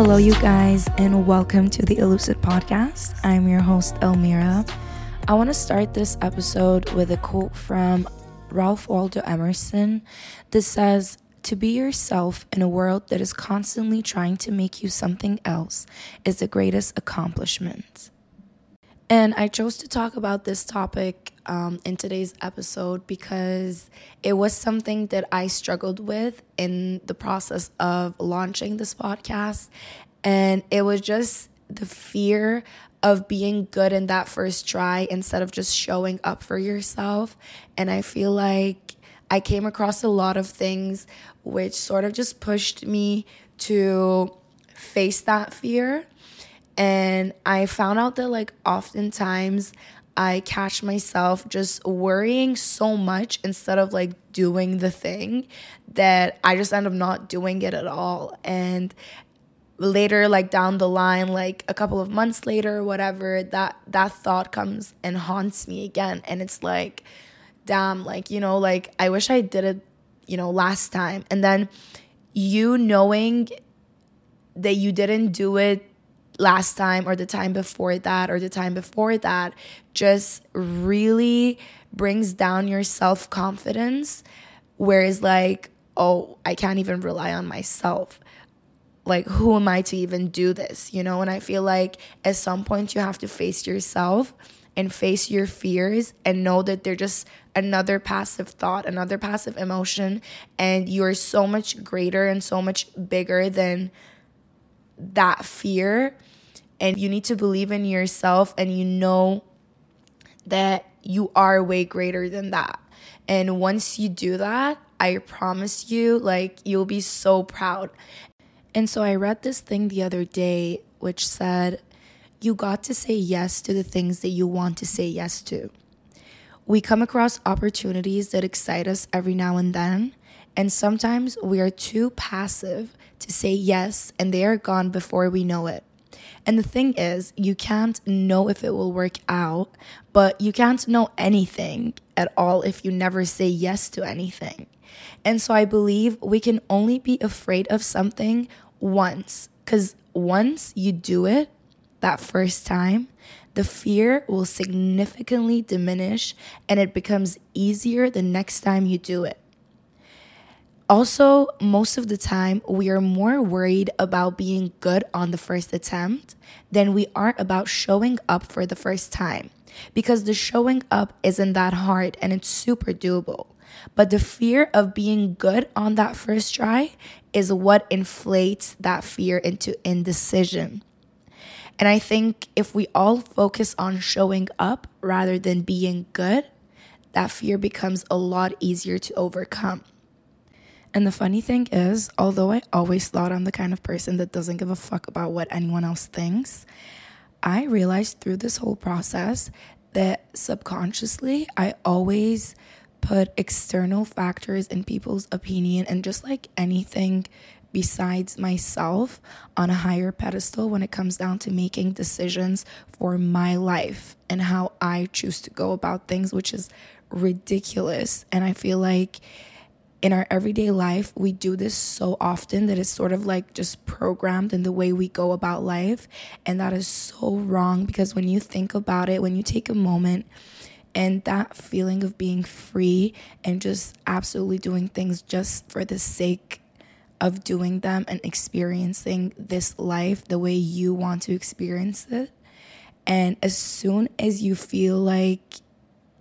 Hello, you guys, and welcome to the Elucid Podcast. I'm your host, Elmira. I want to start this episode with a quote from Ralph Waldo Emerson that says, To be yourself in a world that is constantly trying to make you something else is the greatest accomplishment. And I chose to talk about this topic um, in today's episode because it was something that I struggled with in the process of launching this podcast. And it was just the fear of being good in that first try instead of just showing up for yourself. And I feel like I came across a lot of things which sort of just pushed me to face that fear and I found out that, like, oftentimes I catch myself just worrying so much instead of like doing the thing that I just end up not doing it at all. And later like down the line like a couple of months later whatever that that thought comes and haunts me again and it's like damn like you know like I wish I did it you know last time and then you knowing that you didn't do it last time or the time before that or the time before that just really brings down your self confidence. Whereas, like, oh, I can't even rely on myself. Like, who am I to even do this? You know, and I feel like at some point you have to face yourself and face your fears and know that they're just another passive thought, another passive emotion, and you're so much greater and so much bigger than that fear and you need to believe in yourself and you know that you are way greater than that. And once you do that, I promise you, like, you'll be so proud. And so I read this thing the other day which said, You got to say yes to the things that you want to say yes to. We come across opportunities that excite us every now and then, and sometimes we are too passive to say yes, and they are gone before we know it. And the thing is, you can't know if it will work out, but you can't know anything at all if you never say yes to anything. And so I believe we can only be afraid of something once, because once you do it that first time, the fear will significantly diminish and it becomes easier the next time you do it. Also, most of the time, we are more worried about being good on the first attempt than we are about showing up for the first time. Because the showing up isn't that hard and it's super doable. But the fear of being good on that first try is what inflates that fear into indecision. And I think if we all focus on showing up rather than being good, that fear becomes a lot easier to overcome. And the funny thing is, although I always thought I'm the kind of person that doesn't give a fuck about what anyone else thinks, I realized through this whole process that subconsciously I always put external factors in people's opinion and just like anything besides myself on a higher pedestal when it comes down to making decisions for my life and how I choose to go about things, which is ridiculous. And I feel like in our everyday life, we do this so often that it's sort of like just programmed in the way we go about life. And that is so wrong because when you think about it, when you take a moment and that feeling of being free and just absolutely doing things just for the sake of doing them and experiencing this life the way you want to experience it. And as soon as you feel like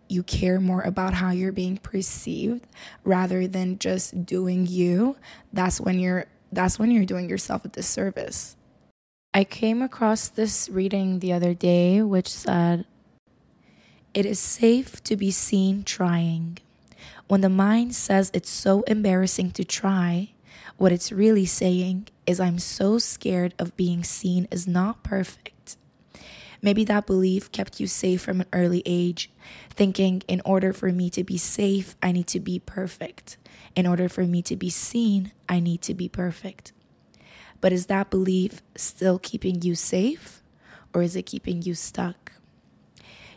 you care more about how you're being perceived rather than just doing you, that's when you're that's when you're doing yourself a disservice. I came across this reading the other day which said it is safe to be seen trying. When the mind says it's so embarrassing to try, what it's really saying is I'm so scared of being seen as not perfect Maybe that belief kept you safe from an early age, thinking in order for me to be safe, I need to be perfect. In order for me to be seen, I need to be perfect. But is that belief still keeping you safe or is it keeping you stuck?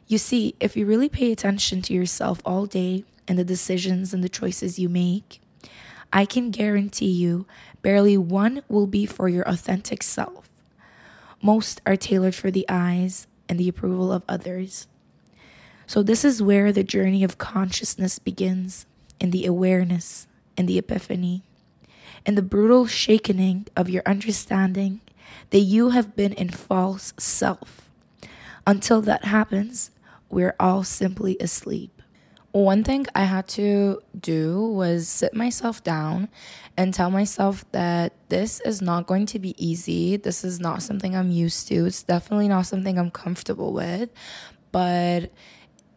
You see, if you really pay attention to yourself all day and the decisions and the choices you make, I can guarantee you barely one will be for your authentic self. Most are tailored for the eyes and the approval of others. So, this is where the journey of consciousness begins in the awareness and the epiphany, in the brutal shaking of your understanding that you have been in false self. Until that happens, we're all simply asleep. One thing I had to do was sit myself down and tell myself that this is not going to be easy. This is not something I'm used to. It's definitely not something I'm comfortable with, but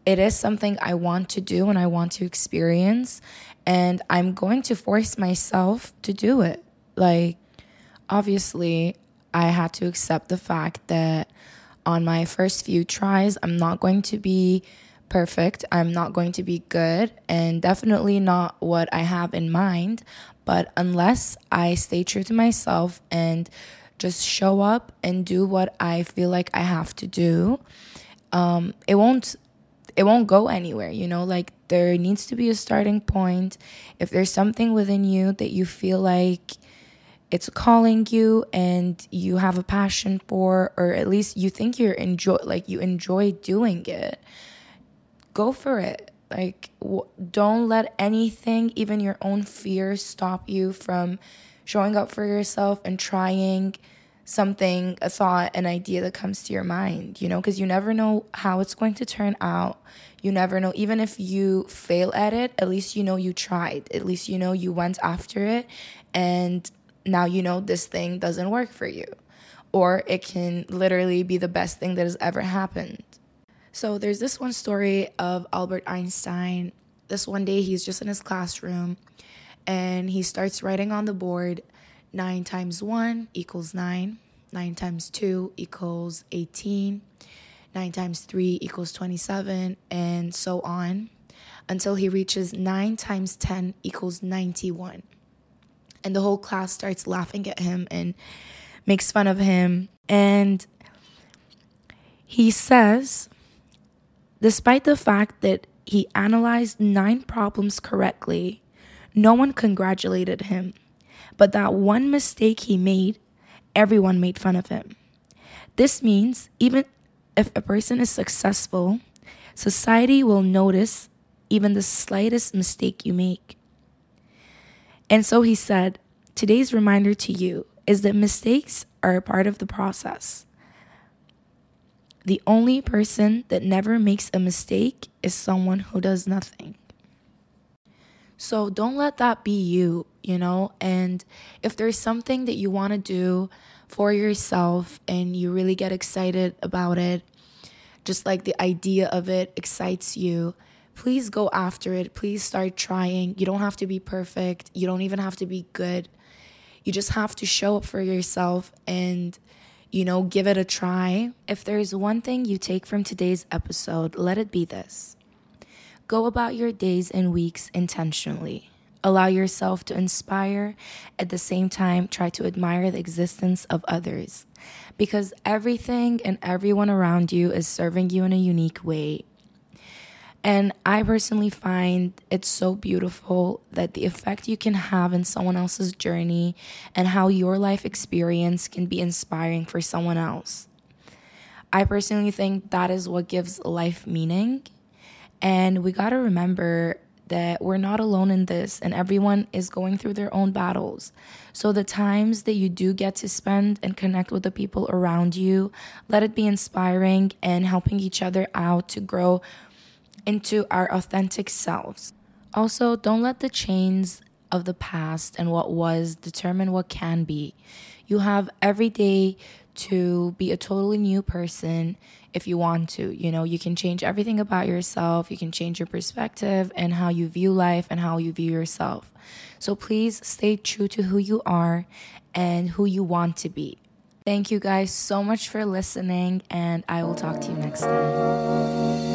it is something I want to do and I want to experience. And I'm going to force myself to do it. Like, obviously, I had to accept the fact that on my first few tries, I'm not going to be perfect. I'm not going to be good and definitely not what I have in mind. But unless I stay true to myself and just show up and do what I feel like I have to do, um, it won't it won't go anywhere, you know? Like there needs to be a starting point. If there's something within you that you feel like it's calling you and you have a passion for or at least you think you're enjoy like you enjoy doing it go for it. Like w- don't let anything even your own fears stop you from showing up for yourself and trying something a thought an idea that comes to your mind you know? Because you never know how it's going to turn out. You never know. Even if you fail at it at least you know you tried. At least you know you went after it and now you know this thing doesn't work for you. Or it can literally be the best thing that has ever happened. So there's this one story of Albert Einstein. This one day he's just in his classroom and he starts writing on the board 9 times 1 equals 9, 9 times 2 equals 18, 9 times 3 equals 27, and so on until he reaches 9 times 10 equals 91 and the whole class starts laughing at him and makes fun of him. And he says, despite the fact that he analyzed nine problems correctly, no one congratulated him. But that one mistake he made, everyone made fun of him. This means even if a person is successful, society will notice even the slightest mistake you make. And so he said, Today's reminder to you is that mistakes are a part of the process. The only person that never makes a mistake is someone who does nothing. So don't let that be you, you know? And if there's something that you want to do for yourself and you really get excited about it, just like the idea of it excites you, please go after it. Please start trying. You don't have to be perfect, you don't even have to be good. You just have to show up for yourself and, you know, give it a try. If there's one thing you take from today's episode, let it be this go about your days and weeks intentionally. Allow yourself to inspire, at the same time, try to admire the existence of others. Because everything and everyone around you is serving you in a unique way. And I personally find it so beautiful that the effect you can have in someone else's journey and how your life experience can be inspiring for someone else. I personally think that is what gives life meaning. And we got to remember that we're not alone in this and everyone is going through their own battles. So, the times that you do get to spend and connect with the people around you, let it be inspiring and helping each other out to grow into our authentic selves. Also, don't let the chains of the past and what was determine what can be. You have every day to be a totally new person if you want to. You know, you can change everything about yourself, you can change your perspective and how you view life and how you view yourself. So please stay true to who you are and who you want to be. Thank you guys so much for listening, and I will talk to you next time.